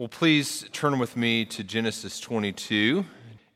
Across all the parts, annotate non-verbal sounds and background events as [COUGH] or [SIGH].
Well, please turn with me to Genesis 22.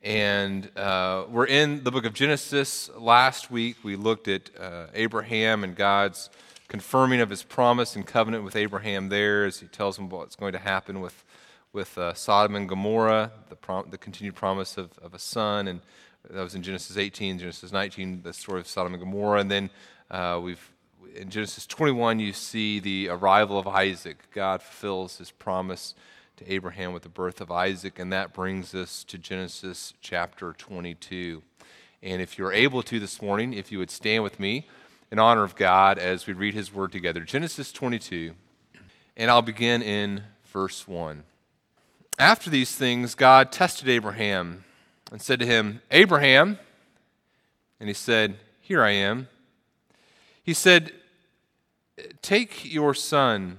And uh, we're in the book of Genesis. Last week we looked at uh, Abraham and God's confirming of his promise and covenant with Abraham there as he tells him what's going to happen with, with uh, Sodom and Gomorrah, the, prom- the continued promise of, of a son. And that was in Genesis 18, Genesis 19, the story of Sodom and Gomorrah. And then uh, we've in Genesis 21, you see the arrival of Isaac. God fulfills his promise to Abraham with the birth of Isaac, and that brings us to Genesis chapter 22. And if you're able to this morning, if you would stand with me in honor of God as we read his word together. Genesis 22, and I'll begin in verse 1. After these things, God tested Abraham and said to him, Abraham, and he said, Here I am. He said, Take your son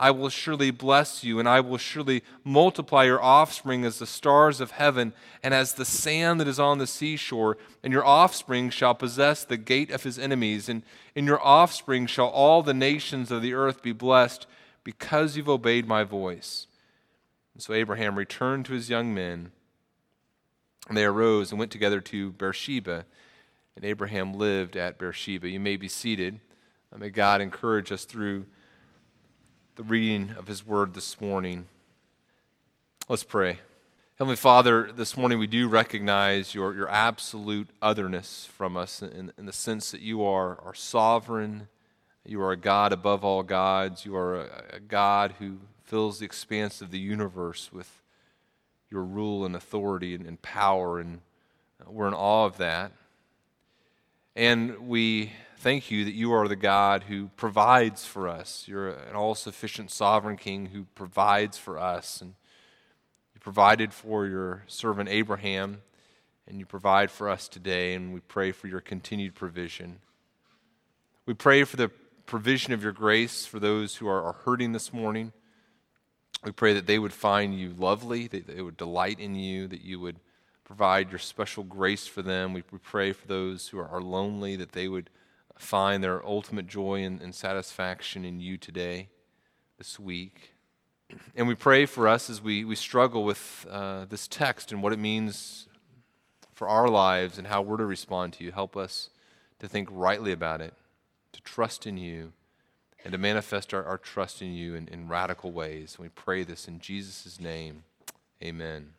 I will surely bless you, and I will surely multiply your offspring as the stars of heaven and as the sand that is on the seashore. And your offspring shall possess the gate of his enemies, and in your offspring shall all the nations of the earth be blessed, because you've obeyed my voice. And so Abraham returned to his young men, and they arose and went together to Beersheba. And Abraham lived at Beersheba. You may be seated. May God encourage us through the reading of His Word this morning. Let's pray. Heavenly Father, this morning we do recognize your, your absolute otherness from us in, in the sense that you are, are sovereign, you are a God above all gods, you are a, a God who fills the expanse of the universe with your rule and authority and, and power, and we're in awe of that. And we thank you that you are the God who provides for us. You're an all sufficient sovereign king who provides for us. And you provided for your servant Abraham, and you provide for us today, and we pray for your continued provision. We pray for the provision of your grace for those who are, hurting this morning. We pray that they would find you lovely, that they would delight in you, that you would provide your special grace for them. We, we pray for those who are lonely, that they would find their ultimate joy and, and satisfaction in you today, this week. And we pray for us as we, we struggle with uh, this text and what it means for our lives and how we're to respond to you. Help us to think rightly about it, to trust in you, and to manifest our, our trust in you in, in radical ways. And We pray this in Jesus' name. Amen.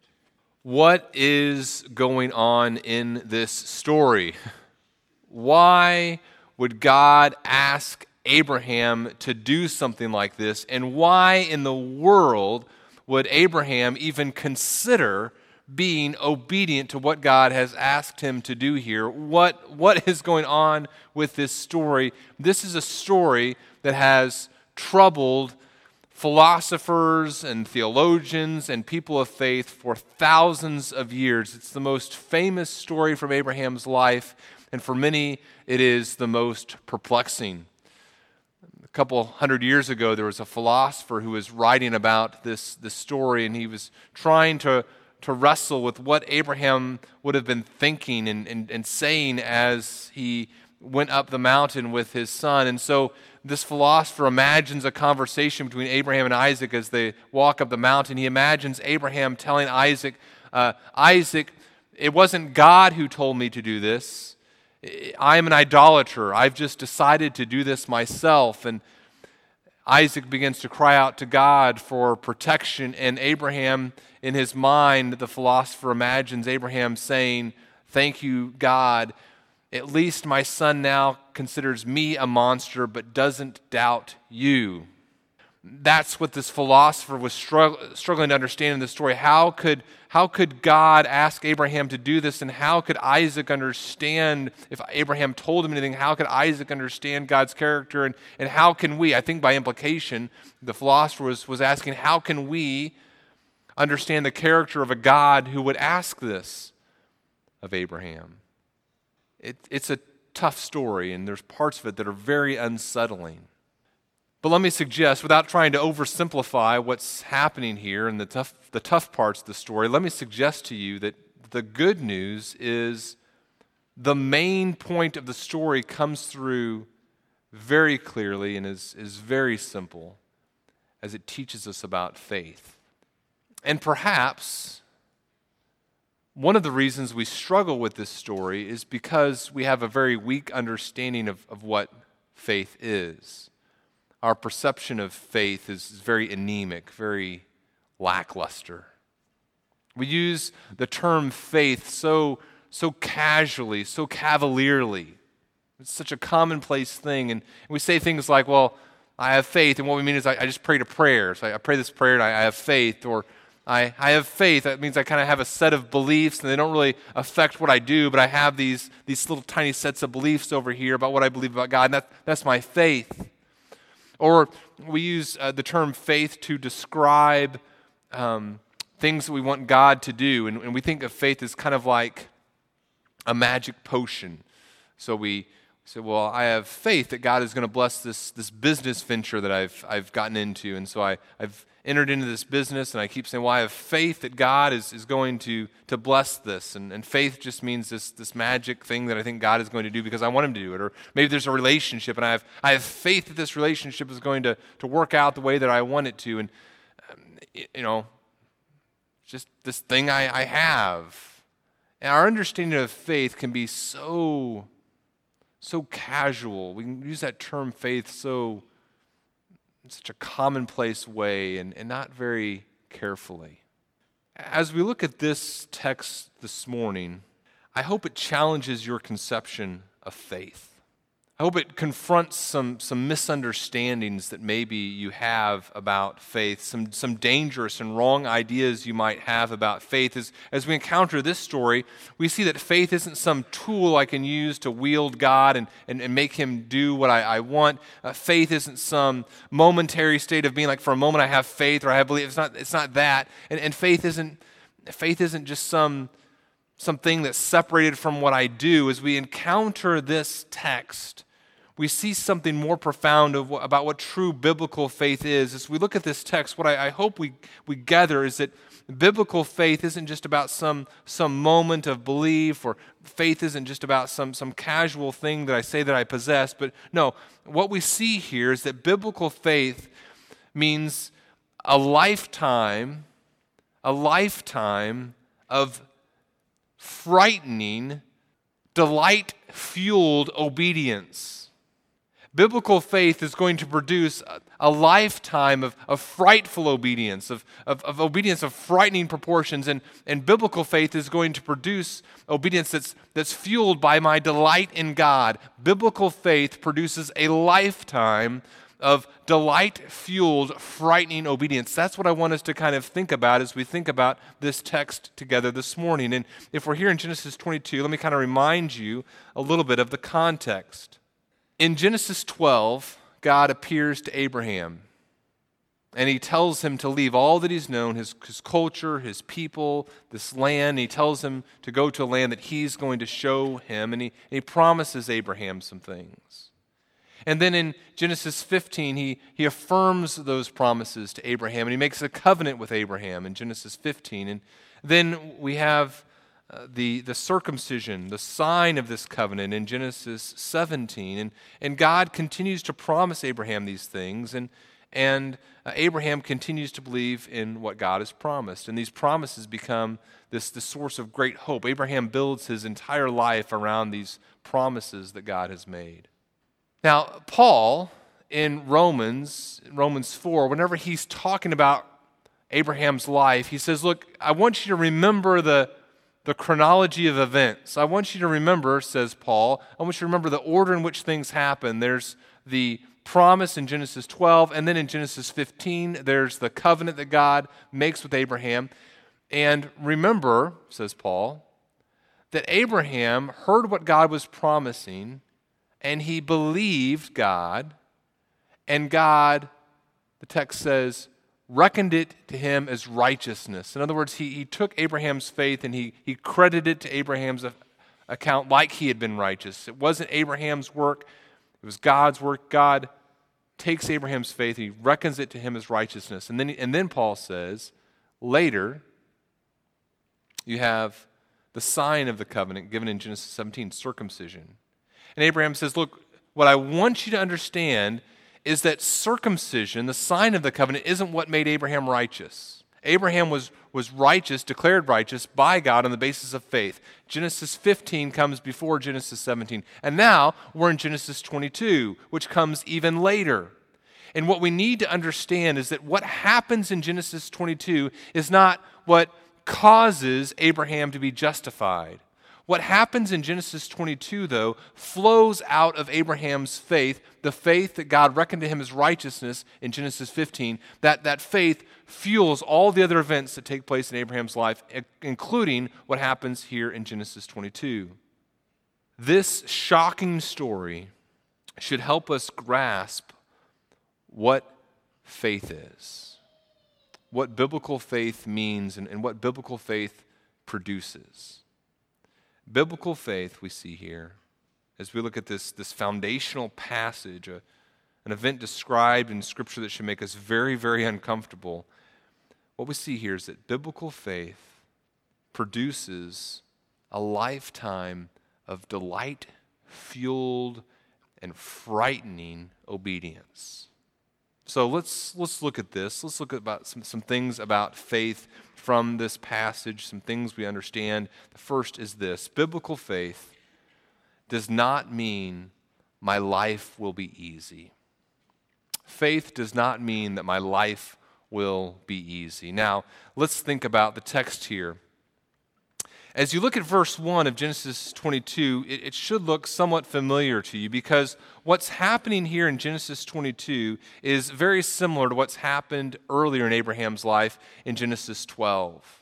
What is going on in this story? [LAUGHS] Why would God ask Abraham to do something like this? And why in the world would Abraham even consider being obedient to what God has asked him to do here? What, what is going on with this story? This is a story that has troubled philosophers and theologians and people of faith for thousands of years. It's the most famous story from Abraham's life, and for many, it is the most perplexing. A couple hundred years ago, there was a philosopher who was writing about this, this story, and he was trying to, to wrestle with what Abraham would have been thinking and, and, and saying as he went up the mountain with his son. And so this philosopher imagines a conversation between Abraham and Isaac as they walk up the mountain. He imagines Abraham telling Isaac, uh, Isaac, it wasn't God who told me to do this. I am an idolater. I've just decided to do this myself. And Isaac begins to cry out to God for protection. And Abraham, in his mind, the philosopher imagines Abraham saying, Thank you, God at least my son now considers me a monster but doesn't doubt you. That's what this philosopher was strugg- struggling to understand in this story. How could, how could God ask Abraham to do this? And how could Isaac understand, if Abraham told him anything, how could Isaac understand God's character? And, and how can we, I think by implication, the philosopher was, was asking, how can we understand the character of a God who would ask this of Abraham? it, it's a tough story, and there's parts of it that are very unsettling. But let me suggest, without trying to oversimplify what's happening here and the tough, the tough parts of the story, let me suggest to you that the good news is the main point of the story comes through very clearly and is, is very simple as it teaches us about faith. And perhaps one of the reasons we struggle with this story is because we have a very weak understanding of, of what faith is. Our perception of faith is very anemic, very lackluster. We use the term faith so, so casually, so cavalierly. It's such a commonplace thing. And we say things like, well, I have faith. And what we mean is I, I just prayed a prayer. So I, I pray this prayer and I, I have faith. Or I, I have faith. That means I kind of have a set of beliefs, and they don't really affect what I do, but I have these, these little tiny sets of beliefs over here about what I believe about God, and that, that's my faith. Or we use uh, the term faith to describe um, things that we want God to do, and, and we think of faith as kind of like a magic potion. So we say, well, I have faith that God is going to bless this, this business venture that I've, I've gotten into, and so I, I've entered into this business and I keep saying, well, I have faith that God is, is going to, to bless this. And, and faith just means this, this magic thing that I think God is going to do because I want him to do it. Or maybe there's a relationship and I have, I have faith that this relationship is going to, to work out the way that I want it to. And, um, you know, just this thing I, I have. And our understanding of faith can be so, so casual. We can use that term faith so such a commonplace way and, and not very carefully. As we look at this text this morning, I hope it challenges your conception of faith. I hope it confronts some, some misunderstandings that maybe you have about faith, some, some dangerous and wrong ideas you might have about faith. As, as we encounter this story, we see that faith isn't some tool I can use to wield God and, and, and make Him do what I, I want. Uh, faith isn't some momentary state of being like, for a moment I have faith or I have belief. It's not, it's not that. And, and faith, isn't, faith isn't just some something that's separated from what I do. As we encounter this text, we see something more profound of, about what true biblical faith is. As we look at this text, what I, I hope we, we gather is that biblical faith isn't just about some, some moment of belief, or faith isn't just about some, some casual thing that I say that I possess. But no, what we see here is that biblical faith means a lifetime, a lifetime of frightening, delight fueled obedience Biblical faith is going to produce a, lifetime of, of frightful obedience, of, of, of, obedience of frightening proportions. And, and biblical faith is going to produce obedience that's, that's fueled by my delight in God. Biblical faith produces a lifetime of delight fueled, frightening obedience. That's what I want us to kind of think about as we think about this text together this morning. And if we're here in Genesis 22, let me kind of remind you a little bit of the context. In Genesis 12, God appears to Abraham and he tells him to leave all that he's known his, his culture, his people, this land. He tells him to go to a land that he's going to show him, and he, and he promises Abraham some things. And then in Genesis 15, he, he affirms those promises to Abraham, and he makes a covenant with Abraham in Genesis 15. And then we have the, the circumcision, the sign of this covenant in Genesis 17. And, and God continues to promise Abraham these things, and, and uh, Abraham continues to believe in what God has promised. And these promises become this, this source of great hope. Abraham builds his entire life around these promises that God has made. Now, Paul in Romans, Romans 4, whenever he's talking about Abraham's life, he says, Look, I want you to remember the the chronology of events. I want you to remember, says Paul, I want you to remember the order in which things happen. There's the promise in Genesis 12, and then in Genesis 15, there's the covenant that God makes with Abraham. And remember, says Paul, that Abraham heard what God was promising, and he believed God, and God, the text says, reckoned it to him as righteousness. In other words, he, he took Abraham's faith and he, he credited it to Abraham's account like he had been righteous. It wasn't Abraham's work, it was God's work. God takes Abraham's faith, and he reckons it to him as righteousness. And then, and then Paul says, later, you have the sign of the covenant given in Genesis 17, circumcision. And Abraham says, Look, what I want you to understand is that circumcision, the sign of the covenant, isn't what made Abraham righteous. Abraham was, was righteous, declared righteous by God on the basis of faith. Genesis 15 comes before Genesis 17. And now we're in Genesis 22, which comes even later. And what we need to understand is that what happens in Genesis 22 is not what causes Abraham to be justified. What happens in Genesis 22, though, flows out of Abraham's faith, the faith that God reckoned to him as righteousness in Genesis 15. That, that faith fuels all the other events that take place in Abraham's life, including what happens here in Genesis 22. This shocking story should help us grasp what faith is, what biblical faith means, and, and what biblical faith produces. Biblical faith, we see here, as we look at this, this foundational passage, a, an event described in Scripture that should make us very, very uncomfortable. What we see here is that biblical faith produces a lifetime of delight fueled and frightening obedience. So let's, let's look at this. Let's look at about some, some things about faith from this passage, some things we understand. The first is this biblical faith does not mean my life will be easy. Faith does not mean that my life will be easy. Now, let's think about the text here. As you look at verse 1 of Genesis 22, it, it, should look somewhat familiar to you because what's happening here in Genesis 22 is very similar to what's happened earlier in Abraham's life in Genesis 12.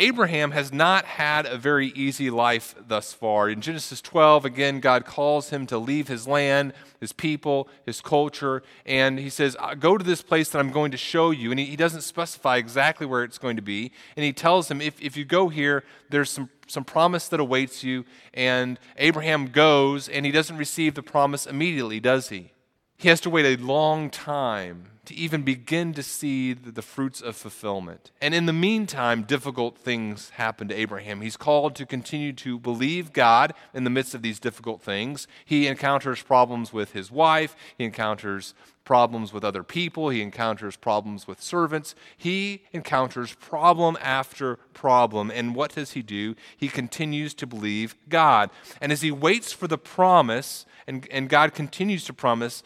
Abraham has not had a very easy life thus far. In Genesis 12, again, God calls him to leave his land, his people, his culture, and he says, Go to this place that I'm going to show you. And he, he doesn't specify exactly where it's going to be. And he tells him, If, if you go here, there's some, some promise that awaits you. And Abraham goes, and he doesn't receive the promise immediately, does he? He has to wait a long time to even begin to see the fruits of fulfillment. And in the meantime, difficult things happen to Abraham. He's called to continue to believe God in the midst of these difficult things. He encounters problems with his wife, he encounters problems with other people, he encounters problems with servants. He encounters problem after problem. And what does he do? He continues to believe God. And as he waits for the promise, and, and God continues to promise,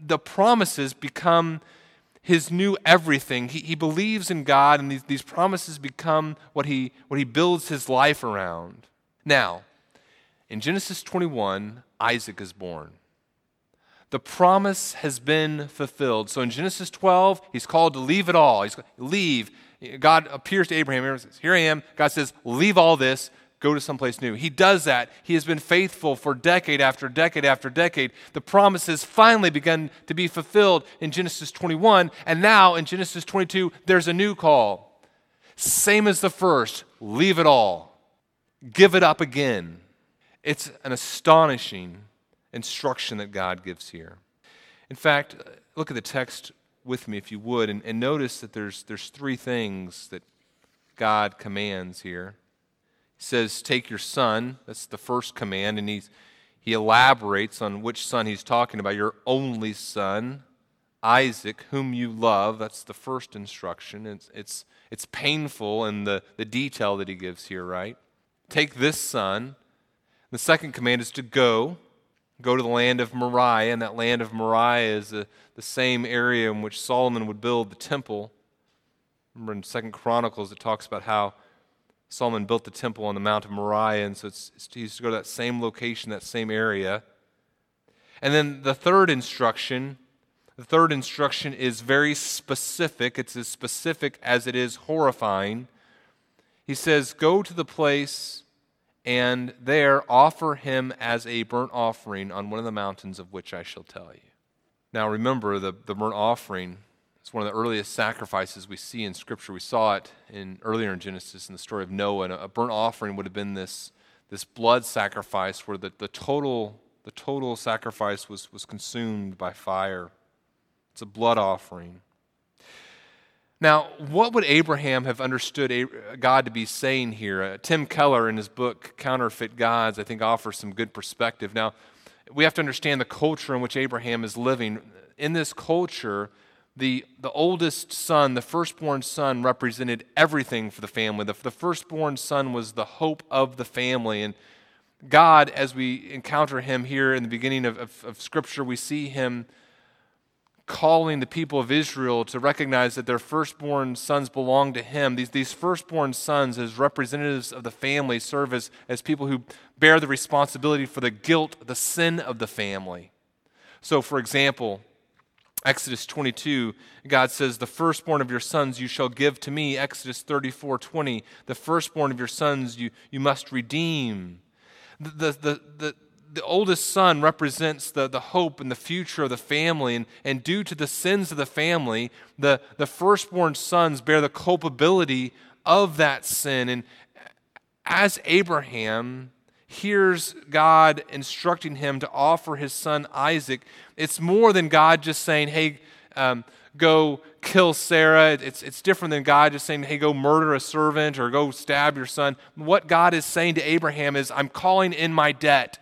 the promises become his new everything. He, he believes in God, and these, these promises become what he, what he builds his life around. Now, in Genesis 21, Isaac is born. The promise has been fulfilled. So in Genesis 12, he's called to leave it all. He's leave. God appears to Abraham. Abraham Here I am. God says, Leave all this go to someplace new. He does that. He has been faithful for decade after decade after decade. The promises finally begun to be fulfilled in Genesis 21, and now in Genesis 22, there's a new call. Same as the first leave it all, give it up again. It's an astonishing instruction that God gives here. In fact, look at the text with me, if you would, and, and notice that there's, there's three things that God commands here says, Take your son. That's the first command. And he's, he elaborates on which son he's talking about your only son, Isaac, whom you love. That's the first instruction. It's, it's, it's painful in the, the detail that he gives here, right? Take this son. The second command is to go. Go to the land of Moriah, and that land of Moriah is the, the same area in which Solomon would build the temple. Remember in Second Chronicles, it talks about how Solomon built the temple on the Mount of Moriah, and so it's, it's, he used to go to that same location, that same area. And then the third instruction, the third instruction is very specific. It's as specific as it is horrifying. He says, Go to the place and there offer him as a burnt offering on one of the mountains of which I shall tell you. Now remember, the, the burnt offering it's one of the earliest sacrifices we see in Scripture. We saw it in, earlier in Genesis in the story of Noah. And a, burnt offering would have been this, this blood sacrifice where the, the, total, the total sacrifice was, was consumed by fire. It's a blood offering. Now, what would Abraham have understood God to be saying here? Uh, Tim Keller, in his book Counterfeit Gods, I think offers some good perspective. Now, we have to understand the culture in which Abraham is living. In this culture, the, the oldest son, the firstborn son, represented everything for the family. The, the firstborn son was the hope of the family. And God, as we encounter him here in the beginning of, of, of Scripture, we see him calling the people of Israel to recognize that their firstborn sons belong to him. These, these firstborn sons, as representatives of the family, serve as, as people who bear the responsibility for the guilt, the sin of the family. So, for example, Exodus 22, God says, The firstborn of your sons you shall give to me. Exodus 34, 20, the firstborn of your sons you, you must redeem. The, the, the, the oldest son represents the, the hope and the future of the family, and, and due to the sins of the family, the, the firstborn sons bear the culpability of that sin. And as Abraham hears God instructing him to offer his son Isaac, it's more than God just saying, hey, um, go kill Sarah. It's, it's different than God just saying, hey, go murder a servant or go stab your son. What God is saying to Abraham is, I'm calling in my debt.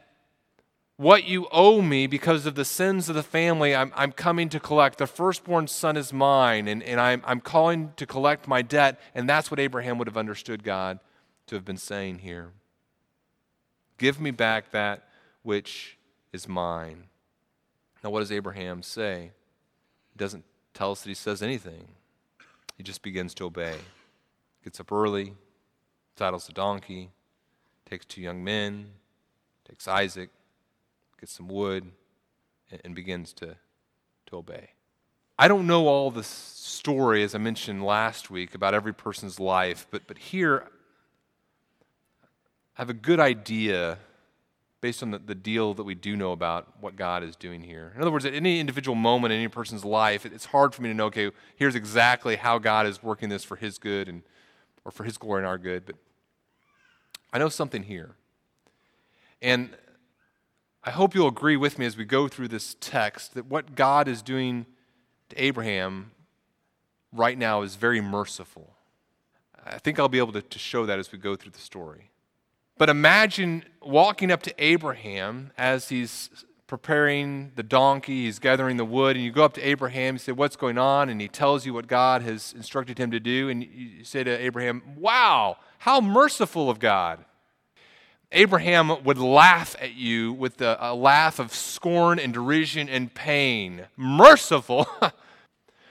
What you owe me because of the sins of the family, I'm, I'm coming to collect. The firstborn son is mine, and, and I'm, I'm calling to collect my debt. And that's what Abraham would have understood God to have been saying here. Give me back that which is mine. Now, what does Abraham say? He doesn't tell us that he says anything. He just begins to obey. Gets up early, saddles the donkey, takes two young men, takes Isaac, gets some wood, and, and begins to, to obey. I don't know all the story, as I mentioned last week, about every person's life, but, but here have a good idea based on the, the deal that we do know about what God is doing here. In other words, at any individual moment in any person's life, it's hard for me to know, okay, here's exactly how God is working this for his good and or for his glory and our good, but I know something here. And I hope you'll agree with me as we go through this text that what God is doing to Abraham right now is very merciful. I think I'll be able to, to show that as we go through the story. But imagine walking up to Abraham as he's preparing the donkey, he's gathering the wood, and you go up to Abraham, you say, What's going on? And he tells you what God has instructed him to do. And you say to Abraham, Wow, how merciful of God. Abraham would laugh at you with a, a laugh of scorn and derision and pain. Merciful. [LAUGHS]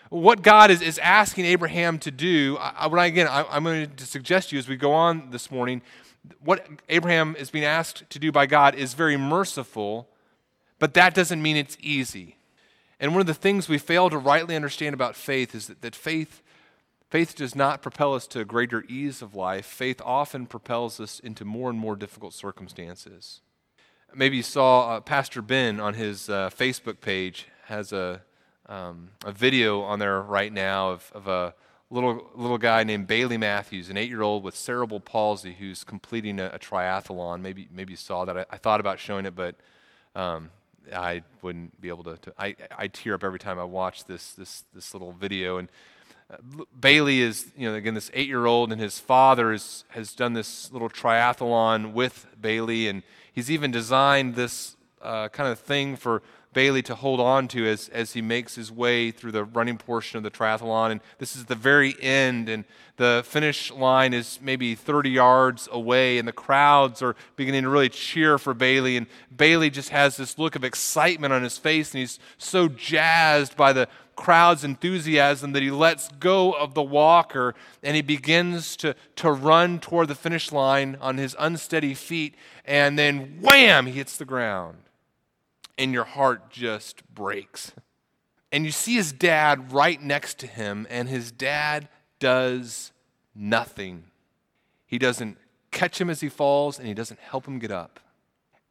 what God is, is asking Abraham to do, I, I, again, I, I'm going to suggest to you as we go on this morning, what Abraham is being asked to do by God is very merciful, but that doesn't mean it's easy. And one of the things we fail to rightly understand about faith is that, that faith, faith does not propel us to a greater ease of life. Faith often propels us into more and more difficult circumstances. Maybe you saw uh, Pastor Ben on his uh, Facebook page has a, um, a video on there right now of, of a little, little guy named Bailey Matthews, an eight year old with cerebral palsy who's completing a, a, triathlon. Maybe, maybe you saw that. I, I thought about showing it, but um, I wouldn't be able to. to I, I tear up every time I watch this, this, this little video. And uh, Bailey is, you know, again, this eight year old, and his father is, has done this little triathlon with Bailey, and he's even designed this uh, kind of thing for Bailey to hold on to as, as he makes his way through the running portion of the triathlon. And this is the very end, and the finish line is maybe 30 yards away, and the crowds are beginning to really cheer for Bailey. And Bailey just has this look of excitement on his face, and he's so jazzed by the crowd's enthusiasm that he lets go of the walker and he begins to, to run toward the finish line on his unsteady feet, and then wham, he hits the ground and your heart just breaks. And you see his dad right next to him, and his dad does nothing. He doesn't catch him as he falls, and he doesn't help him get up.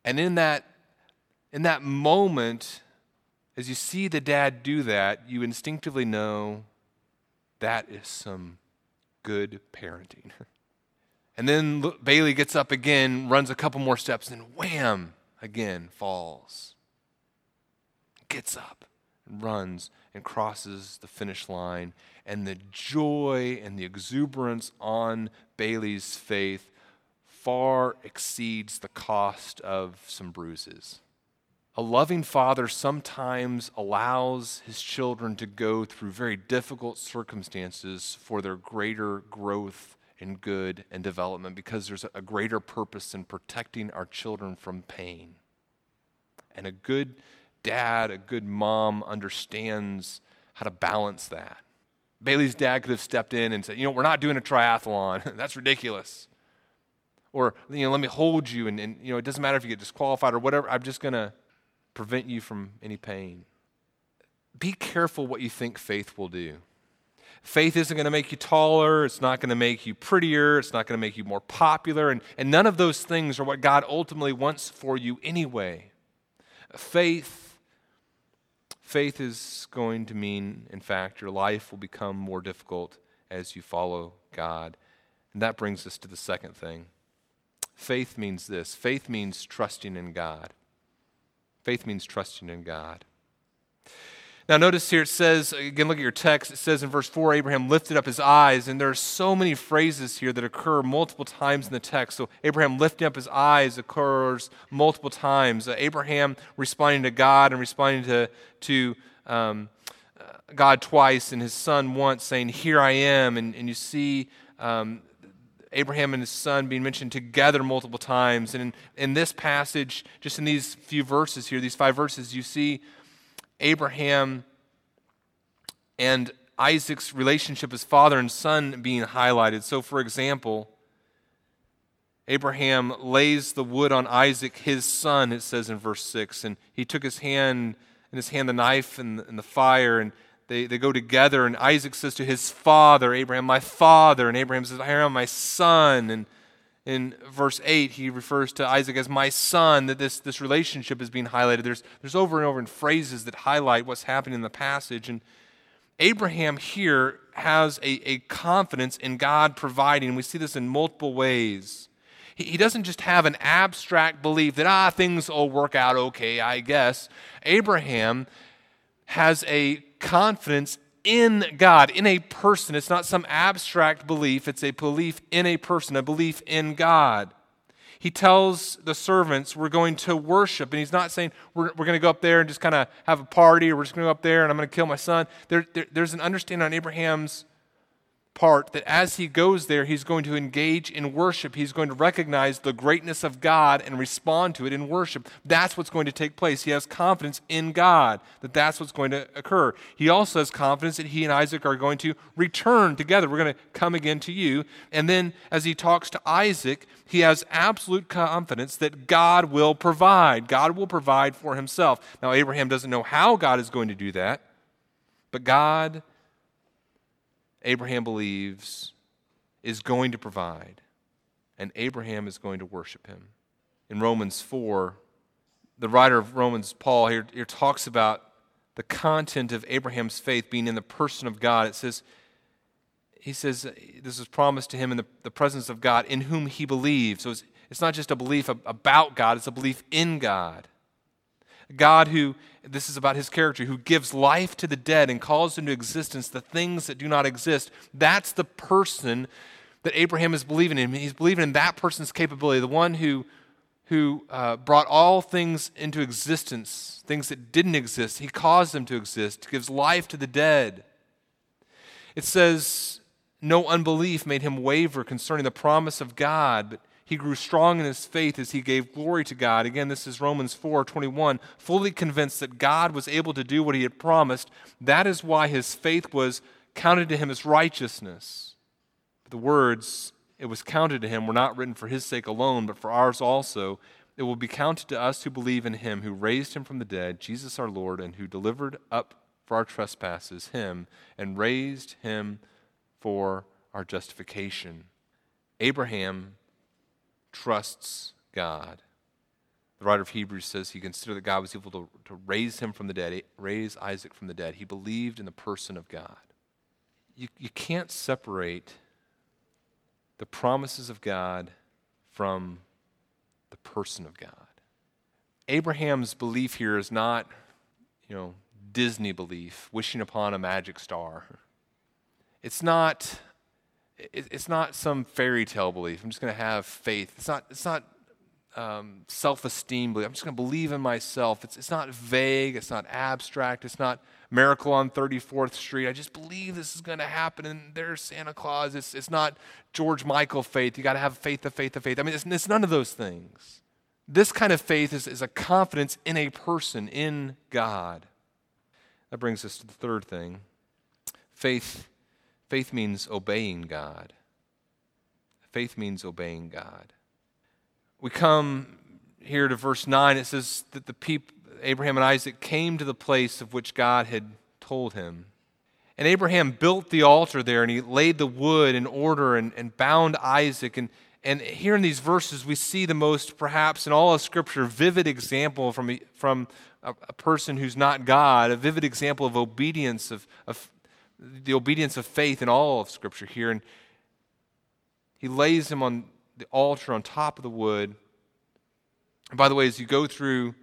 And in that, in that moment, as you see the dad do that, you instinctively know that is some good parenting. [LAUGHS] And then Bailey gets up again, runs a couple more steps, and wham, again falls gets up and runs and crosses the finish line. And the joy and the exuberance on Bailey's faith far exceeds the cost of some bruises. A loving father sometimes allows his children to go through very difficult circumstances for their greater growth and good and development because there's a greater purpose in protecting our children from pain. And a good dad, a good mom understands how to balance that. Bailey's dad could have stepped in and said, You know, we're not doing a triathlon. [LAUGHS] That's ridiculous. Or, you know, let me hold you, and, and, you know, it doesn't matter if you get disqualified or whatever. I'm just going to prevent you from any pain. Be careful what you think faith will do. Faith isn't going to make you taller. It's not going to make you prettier. It's not going to make you more popular. And, and none of those things are what God ultimately wants for you anyway. Faith Faith is going to mean, in fact, your life will become more difficult as you follow God. And that brings us to the second thing. Faith means this faith means trusting in God. Faith means trusting in God. Now, notice here it says, again, look at your text. It says in verse 4 Abraham lifted up his eyes, and there are so many phrases here that occur multiple times in the text. So, Abraham lifting up his eyes occurs multiple times. Uh, Abraham responding to God and responding to, to um, uh, God twice, and his son once saying, Here I am. And, and you see um, Abraham and his son being mentioned together multiple times. And in, in this passage, just in these few verses here, these five verses, you see Abraham and Isaac's relationship as father and son being highlighted. So, for example, Abraham lays the wood on Isaac, his son, it says in verse 6. And he took his hand, in his hand, the knife and, and the fire, and they, they go together. And Isaac says to his father, Abraham, my father. And Abraham says, Abraham, my son. And in verse 8, he refers to Isaac as my son, that this, this relationship is being highlighted. There's, there's over and over in phrases that highlight what's happening in the passage. And Abraham here has a, a confidence in God providing. We see this in multiple ways. He, he doesn't just have an abstract belief that, ah, things will work out okay, I guess. Abraham has a confidence in God, in a person. It's not some abstract belief, it's a belief in a person, a belief in God. He tells the servants, We're going to worship. And he's not saying, We're, we're going to go up there and just kind of have a party, or we're just going to go up there and I'm going to kill my son. There, there, there's an understanding on Abraham's part that as he goes there, he's going to engage in worship. He's going to recognize the greatness of God and respond to it in worship. That's what's going to take place. He has confidence in God that that's what's going to occur. He also has confidence that he and Isaac are going to return together. We're going to come again to you. And then as he talks to Isaac, he has absolute confidence that God will provide. God will provide for himself. Now, Abraham doesn't know how God is going to do that, but God Abraham believes is going to provide, and Abraham is going to worship him. In Romans 4, the writer of Romans, Paul, here, here talks about the content of Abraham's faith being in the person of God. It says, he says, this is promised to him in the, the presence of God, in whom he believes. So it's, it's not just a belief about God, it's a belief in God. God who, this is about his character, who gives life to the dead and calls into existence the things that do not exist. That's the person that Abraham is believing in. He's believing in that person's capability, the one who, who uh, brought all things into existence, things that didn't exist. He caused them to exist, gives life to the dead. It says, no unbelief made him waver concerning the promise of God, but he grew strong in his faith as he gave glory to God. Again, this is Romans 4 21. Fully convinced that God was able to do what he had promised. That is why his faith was counted to him as righteousness. The words, it was counted to him, were not written for his sake alone, but for ours also. It will be counted to us who believe in him, who raised him from the dead, Jesus our Lord, and who delivered up for our trespasses him, and raised him for our justification. Abraham trusts God. The writer of Hebrews says he considered that God was able to, to raise him from the dead, raise Isaac from the dead. He believed in the person of God. You, you can't separate the promises of God from the person of God. Abraham's belief here is not, you know, Disney belief, wishing upon a magic star. It's not it's not some fairy tale belief. I'm just going to have faith. It's not, it's not um, self esteem belief. I'm just going to believe in myself. It's, it's not vague. It's not abstract. It's not miracle on 34th Street. I just believe this is going to happen and there's Santa Claus. It's, it's not George Michael faith. You got to have faith, the faith, the faith. I mean, it's, it's none of those things. This kind of faith is, is a confidence in a person, in God. That brings us to the third thing faith Faith means obeying God. Faith means obeying God. We come here to verse 9. It says that the people, Abraham and Isaac came to the place of which God had told him. And Abraham built the altar there and he laid the wood in order and, and bound Isaac. And, and here in these verses, we see the most, perhaps in all of Scripture, vivid example from, a, from a, a person who's not God, a vivid example of obedience, of, of the obedience of faith in all of Scripture here. And he lays him on the altar on top of the wood. And by the way, as you go through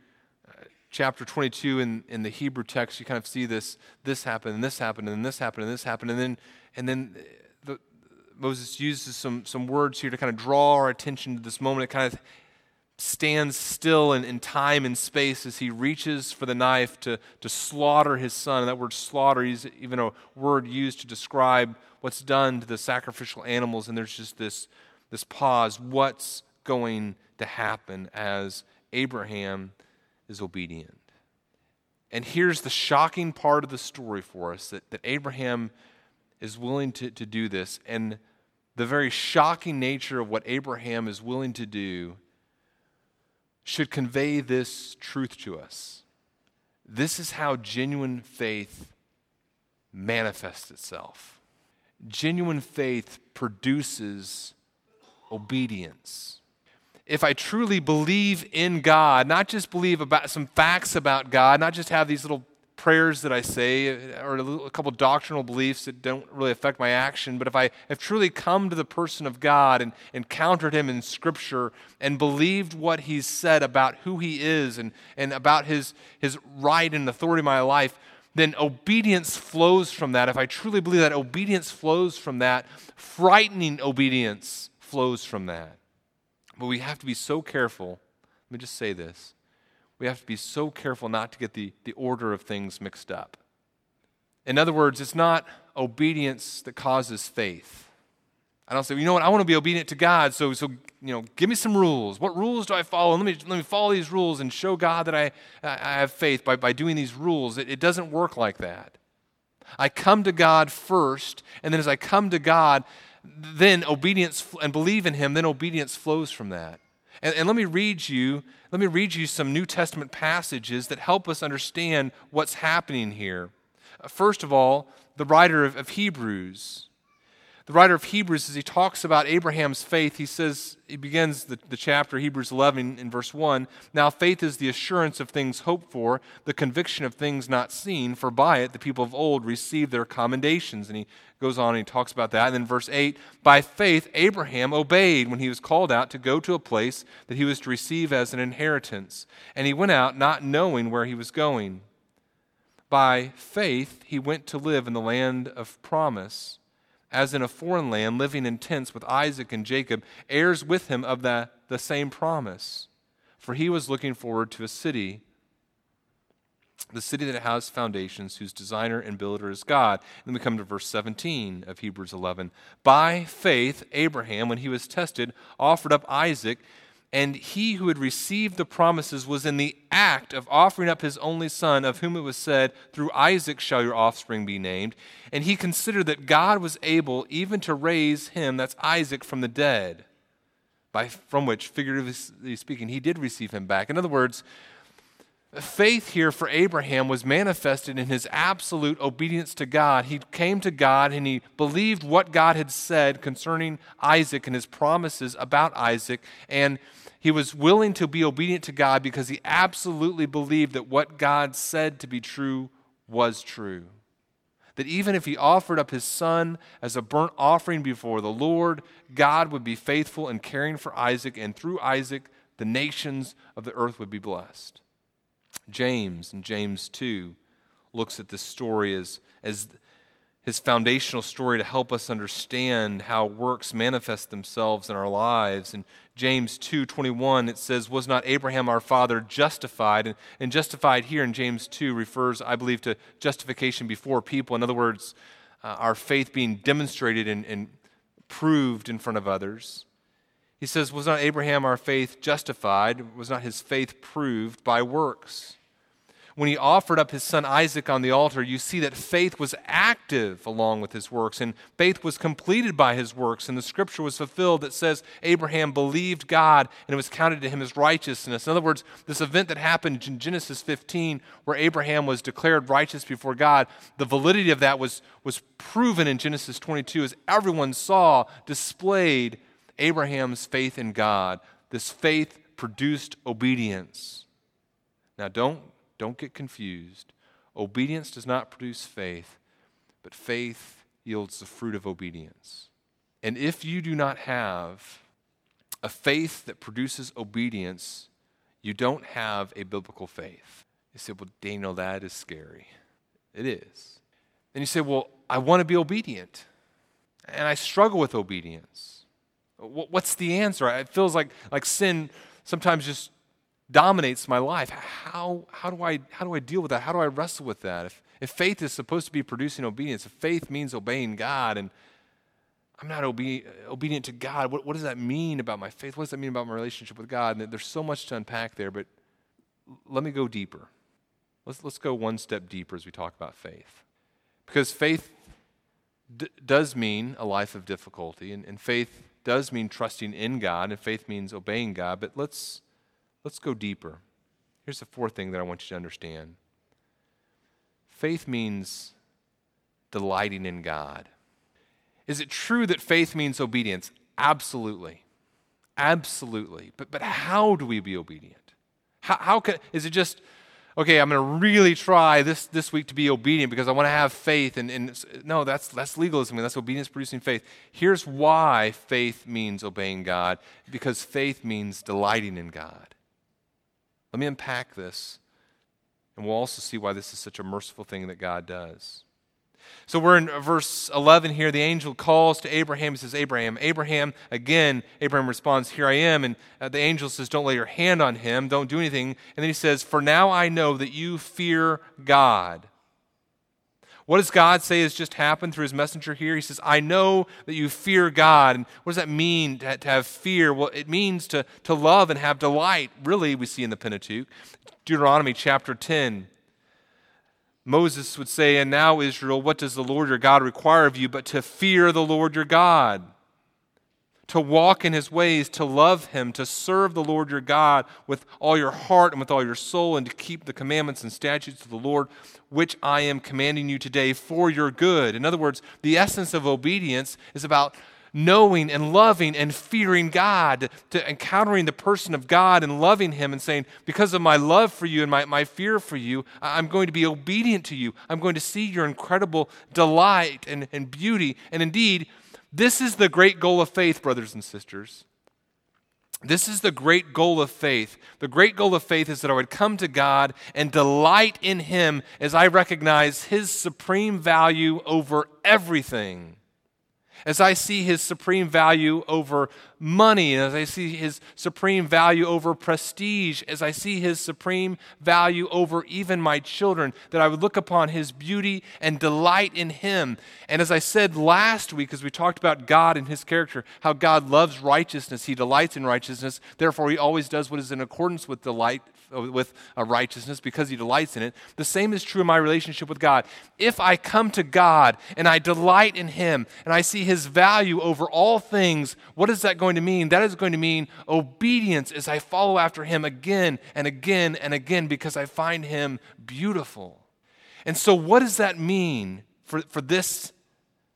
uh, chapter 22 in, in the Hebrew text, you kind of see this this happened, and this happened, and this happened, and this happened. And then, and then the, Moses uses some, some words here to kind of draw our attention to this moment. It kind of stands still in, in time and space as he reaches for the knife to, to slaughter his son. And that word slaughter is even a word used to describe what's done to the sacrificial animals. And there's just this, this pause. What's going to happen as Abraham is obedient? And here's the shocking part of the story for us that, that Abraham is willing to, to do this. And the very shocking nature of what Abraham is willing to do should convey this truth to us. This is how genuine faith manifests itself. Genuine faith produces obedience. If I truly believe in God, not just believe about some facts about God, not just have these little prayers that I say uh, or a, couple doctrinal beliefs that don't really affect my action, but if I have truly come to the person of God and encountered him in Scripture and believed what he's said about who he is and, and about his, his right and authority in my life, then obedience flows from that. If I truly believe that obedience flows from that, frightening obedience flows from that. But we have to be so careful. Let me just say this. We have to be so careful not to get the, the order of things mixed up. In other words, it's not obedience that causes faith. I don't say, you know what, I want to be obedient to God, so, so you know, give me some rules. What rules do I follow? Let me, let me follow these rules and show God that I, I have faith by, by doing these rules. It, it doesn't work like that. I come to God first, and then as I come to God, then obedience and believe in Him, then obedience flows from that. And, and let me read you, let me read you some New Testament passages that help us understand what's happening here. First of all, the writer of, of Hebrews the writer of Hebrews, as he talks about Abraham's faith, he says, he begins the, the chapter, Hebrews 11, in verse 1. Now, faith is the assurance of things hoped for, the conviction of things not seen, for by it the people of old received their commendations. And he goes on and he talks about that. And then, verse 8 By faith, Abraham obeyed when he was called out to go to a place that he was to receive as an inheritance. And he went out not knowing where he was going. By faith, he went to live in the land of promise as in a foreign land, living in tents with Isaac and Jacob, heirs with him of the, the same promise. For he was looking forward to a city, the city that has foundations, whose designer and builder is God. And then we come to verse 17 of Hebrews 11. By faith, Abraham, when he was tested, offered up Isaac and he who had received the promises was in the act of offering up his only son, of whom it was said, Through Isaac shall your offspring be named. And he considered that God was able even to raise him, that's Isaac, from the dead, by, from which, figuratively speaking, he did receive him back. In other words, faith here for Abraham was manifested in his absolute obedience to God. He came to God and he believed what God had said concerning Isaac and his promises about Isaac. And he was willing to be obedient to God because he absolutely believed that what God said to be true was true. That even if he offered up his son as a burnt offering before the Lord, God would be faithful in caring for Isaac, and through Isaac, the nations of the earth would be blessed. James, in James 2, looks at this story as, as his foundational story to help us understand how works manifest themselves in our lives. In James 2:21 it says was not Abraham our father justified and, and justified here in James 2 refers I believe to justification before people in other words uh, our faith being demonstrated and, and proved in front of others. He says was not Abraham our faith justified was not his faith proved by works when he offered up his son Isaac on the altar, you see that faith was active along with his works, and faith was completed by his works, and the scripture was fulfilled that says Abraham believed God and it was counted to him as righteousness. In other words, this event that happened in Genesis 15, where Abraham was declared righteous before God, the validity of that was, was proven in Genesis 22 as everyone saw displayed Abraham's faith in God. This faith produced obedience. Now, don't don't get confused. Obedience does not produce faith, but faith yields the fruit of obedience. And if you do not have a faith that produces obedience, you don't have a biblical faith. You say, well, Daniel, that is scary. It is. Then you say, well, I want to be obedient, and I struggle with obedience. What's the answer? It feels like, like sin sometimes just dominates my life. How, how, do I, how do I deal with that? How do I wrestle with that? If, if faith is supposed to be producing obedience, if faith means obeying God, and I'm not obe- obedient to God, what, what does that mean about my faith? What does that mean about my relationship with God? And there's so much to unpack there, but let me go deeper. Let's, let's go one step deeper as we talk about faith. Because faith d- does mean a life of difficulty, and, and faith does mean trusting in God, and faith means obeying God, but let's Let's go deeper. Here's the fourth thing that I want you to understand faith means delighting in God. Is it true that faith means obedience? Absolutely. Absolutely. But, but how do we be obedient? How, how can, is it just, okay, I'm going to really try this, this week to be obedient because I want to have faith? And, and no, that's, that's legalism that's obedience producing faith. Here's why faith means obeying God because faith means delighting in God. Let me unpack this And we'll also see why this is such a merciful thing that God does. So we're in verse 11 here. The angel calls to Abraham. He says, Abraham, Abraham. Again, Abraham responds, Here I am. And uh, the angel says, Don't lay your hand on him. Don't do anything. And then he says, For now I know that you fear God. What does God say has just happened through his messenger here? He says, I know that you fear God. And what does that mean to, to have fear? Well, it means to, to love and have delight, really, we see in the Pentateuch. Deuteronomy chapter 10 Moses would say, And now, Israel, what does the Lord your God require of you but to fear the Lord your God? To walk in his ways, to love him, to serve the Lord your God with all your heart and with all your soul, and to keep the commandments and statutes of the Lord, which I am commanding you today for your good. In other words, the essence of obedience is about knowing and loving and fearing God, to encountering the person of God and loving Him and saying, Because of my love for you and my, my fear for you, I'm going to be obedient to you. I'm going to see your incredible delight and, and beauty. And indeed, this is the great goal of faith, brothers and sisters. This is the great goal of faith. The great goal of faith is that I would come to God and delight in Him as I recognize His supreme value over everything as I see his supreme value over money, as I see his supreme value over prestige, as I see his supreme value over even my children, that I would look upon his beauty and delight in him. And as I said last week, as we talked about God and his character, how God loves righteousness, he delights in righteousness, therefore he always does what is in accordance with delight with uh, righteousness because he delights in it. The same is true in my relationship with God. If I come to God and I delight in him and I see his value over all things, what is that going to mean? That is going to mean obedience as I follow after him again and again and again because I find him beautiful. And so, what does that mean for, for this,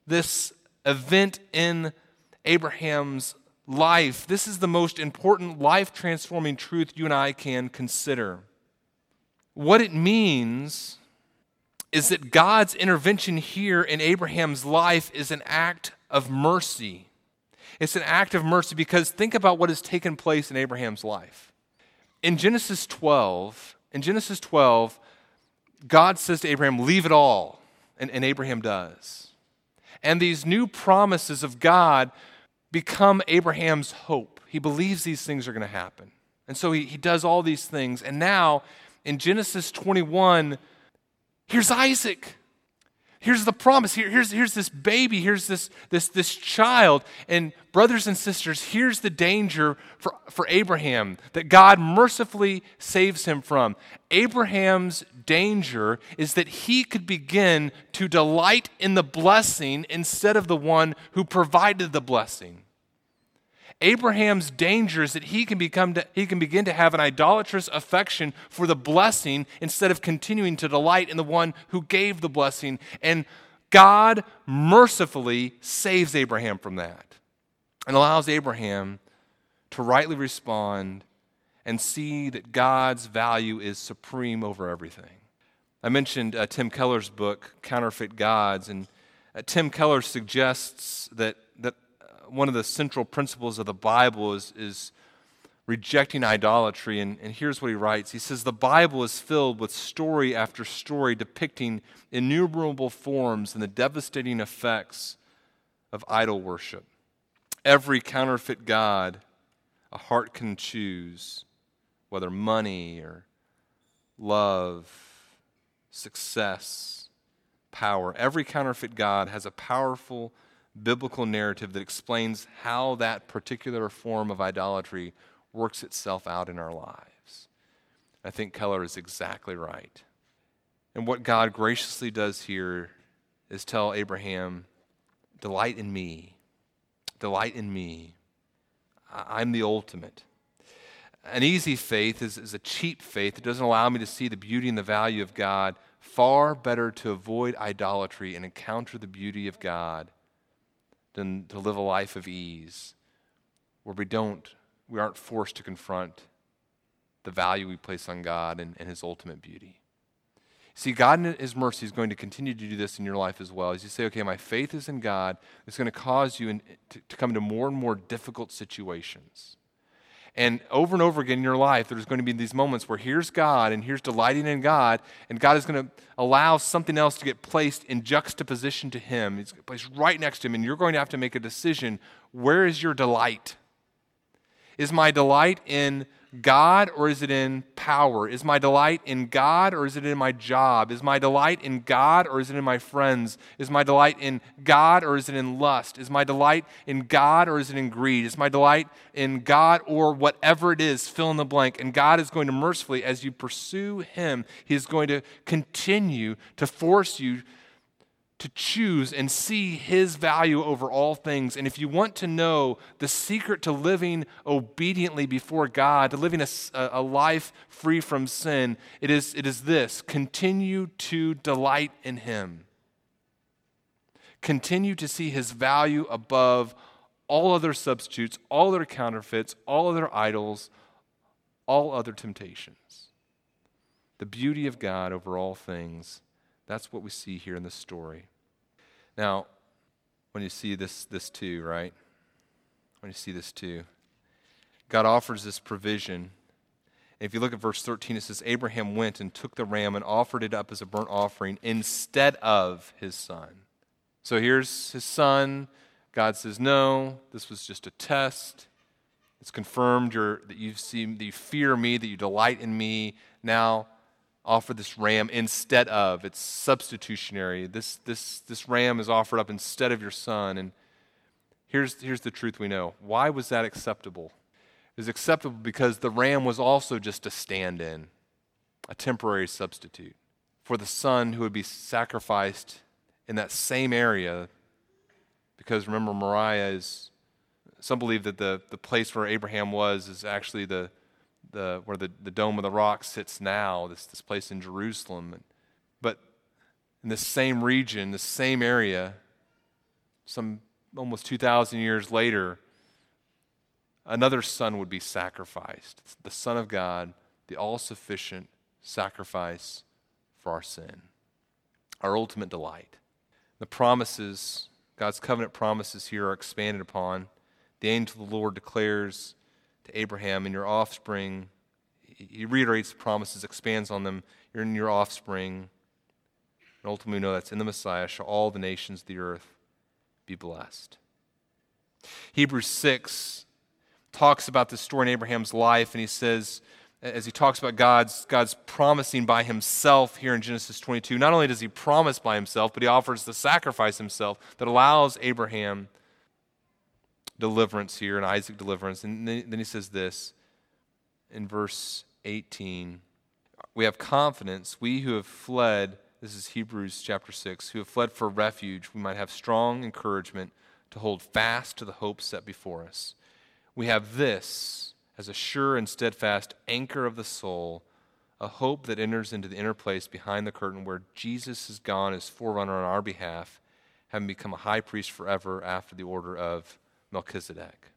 this event in Abraham's life, this is the most important life transforming truth you and I can consider. What it means is that God's intervention here in Abraham's life is an act of mercy. It's an act of mercy because think about what has taken place in Abraham's life. In Genesis 12, in Genesis 12, God says to Abraham, Leave it all. And, and Abraham does. And these new promises of God become Abraham's hope. He believes these things are going to happen. And so he, he does all these things. And now in Genesis 21, here's Isaac. Here's the promise. Here, here's, here's this baby. Here's this, this, this child. And, brothers and sisters, here's the danger for, for Abraham that God mercifully saves him from. Abraham's danger is that he could begin to delight in the blessing instead of the one who provided the blessing. Abraham's danger is that he can, become to, he can begin to have an idolatrous affection for the blessing instead of continuing to delight in the one who gave the blessing. And God mercifully saves Abraham from that and allows Abraham to rightly respond and see that God's value is supreme over everything. I mentioned uh, Tim Keller's book, Counterfeit Gods, and uh, Tim Keller suggests that, that one of the central principles of the Bible is, is rejecting idolatry. And, and here's what he writes He says, The Bible is filled with story after story depicting innumerable forms and the devastating effects of idol worship. Every counterfeit God a heart can choose, whether money or love, success, power, every counterfeit God has a powerful biblical narrative that explains how that particular form of idolatry works itself out in our lives. I think Keller is exactly right. And what God graciously does here is tell Abraham, Delight in me. Delight in me. I'm the ultimate. An easy faith is, is a cheap faith. It doesn't allow me to see the beauty and the value of God. Far better to avoid idolatry and encounter the beauty of God than to live a life of ease where we don't, we aren't forced to confront the value we place on God and, and His ultimate beauty. See, God in His mercy is going to continue to do this in your life as well. As you say, okay, my faith is in God, it's going to cause you in, to, to come into more and more difficult situations. And over and over again in your life, there's going to be these moments where here's God and here's delighting in God, and God is going to allow something else to get placed in juxtaposition to Him. It's placed right next to Him, and you're going to have to make a decision where is your delight? Is my delight in God or is it in power? Is my delight in God or is it in my job? Is my delight in God or is it in my friends? Is my delight in God or is it in lust? Is my delight in God or is it in greed? Is my delight in God or whatever it is, fill in the blank. And God is going to mercifully, as you pursue Him, He is going to continue to force you to choose and see his value over all things. And if you want to know the secret to living obediently before God, to living a, a life free from sin, it is, it is this continue to delight in him. Continue to see his value above all other substitutes, all other counterfeits, all other idols, all other temptations. The beauty of God over all things that's what we see here in the story. Now, when you see this, this too, right? When you see this too, God offers this provision. If you look at verse 13, it says, Abraham went and took the ram and offered it up as a burnt offering instead of his son. So here's his son. God says, No, this was just a test. It's confirmed that you see that you fear me, that you delight in me. Now offer this ram instead of. It's substitutionary. This, this, this ram is offered up instead of your son. And here's, here's the truth we know. Why was that acceptable? It was acceptable because the ram was also just a stand in, a temporary substitute for the son who would be sacrificed in that same area. Because remember, Moriah is, some believe that the, the place where Abraham was is actually the, the, where the, the Dome of the Rock sits now, this, this place in Jerusalem. But in this same region, this same area, some almost 2,000 years later, another son would be sacrificed. It's the Son of God, the all sufficient sacrifice for our sin, our ultimate delight. The promises, God's covenant promises here are expanded upon. The angel of the Lord declares to Abraham and your offspring. He reiterates the promises, expands on them. You're in your offspring. And ultimately, we know that's in the Messiah, shall all the nations of the earth be blessed. Hebrews 6 talks about this story in Abraham's life, and he says, as he talks about God's, God's promising by himself here in Genesis 22, not only does he promise by himself, but he offers the sacrifice himself that allows Abraham deliverance here and Isaac deliverance. And then he says this in verse 18 We have confidence, we who have fled, this is Hebrews chapter 6, who have fled for refuge, we might have strong encouragement to hold fast to the hope set before us. We have this as a sure and steadfast anchor of the soul, a hope that enters into the inner place behind the curtain where Jesus has gone as forerunner on our behalf, having become a high priest forever after the order of Melchizedek.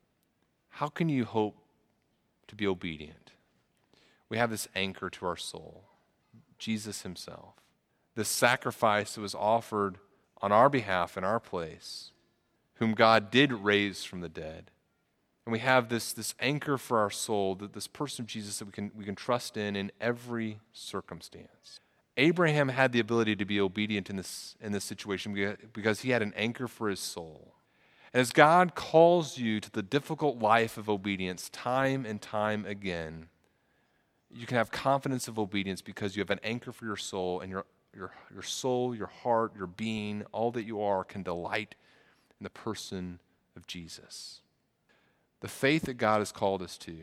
How can you hope to be obedient? We have this anchor to our soul Jesus Himself. The sacrifice that was offered on our behalf in our place, whom God did raise from the dead. And we have this, this anchor for our soul, that this person of Jesus that we can, we can trust in in every circumstance. Abraham had the ability to be obedient in this, in this situation because he had an anchor for his soul. As God calls you to the difficult life of obedience time and time again, you can have confidence of obedience because you have an anchor for your soul, and your, your, your soul, your heart, your being, all that you are can delight in the person of Jesus. The faith that God has called us to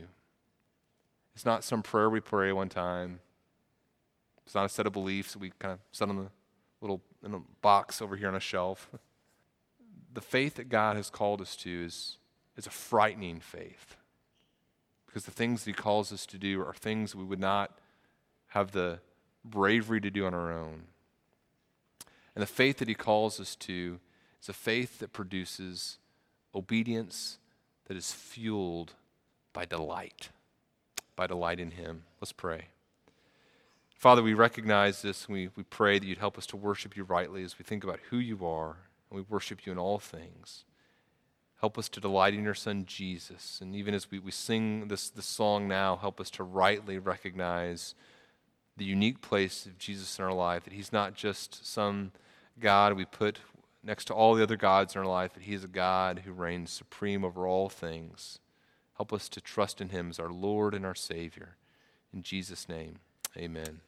is not some prayer we pray one time. It's not a set of beliefs we kind of set on the little in a box over here on a shelf. [LAUGHS] the faith that God has called us to is, is a frightening faith. Because the things that He calls us to do are things we would not have the bravery to do on our own. And the faith that He calls us to is a faith that produces obedience that is fueled by delight, by delight in Him. Let's pray. Father, we recognize this and we, we pray that you'd help us to worship you rightly as we think about who you are and we worship you in all things. Help us to delight in your Son, Jesus. And even as we, we sing this, this song now, help us to rightly recognize the unique place of Jesus in our life, that he's not just some God we put next to all the other gods in our life, that he is a God who reigns supreme over all things. Help us to trust in him as our Lord and our Savior. In Jesus' name, amen.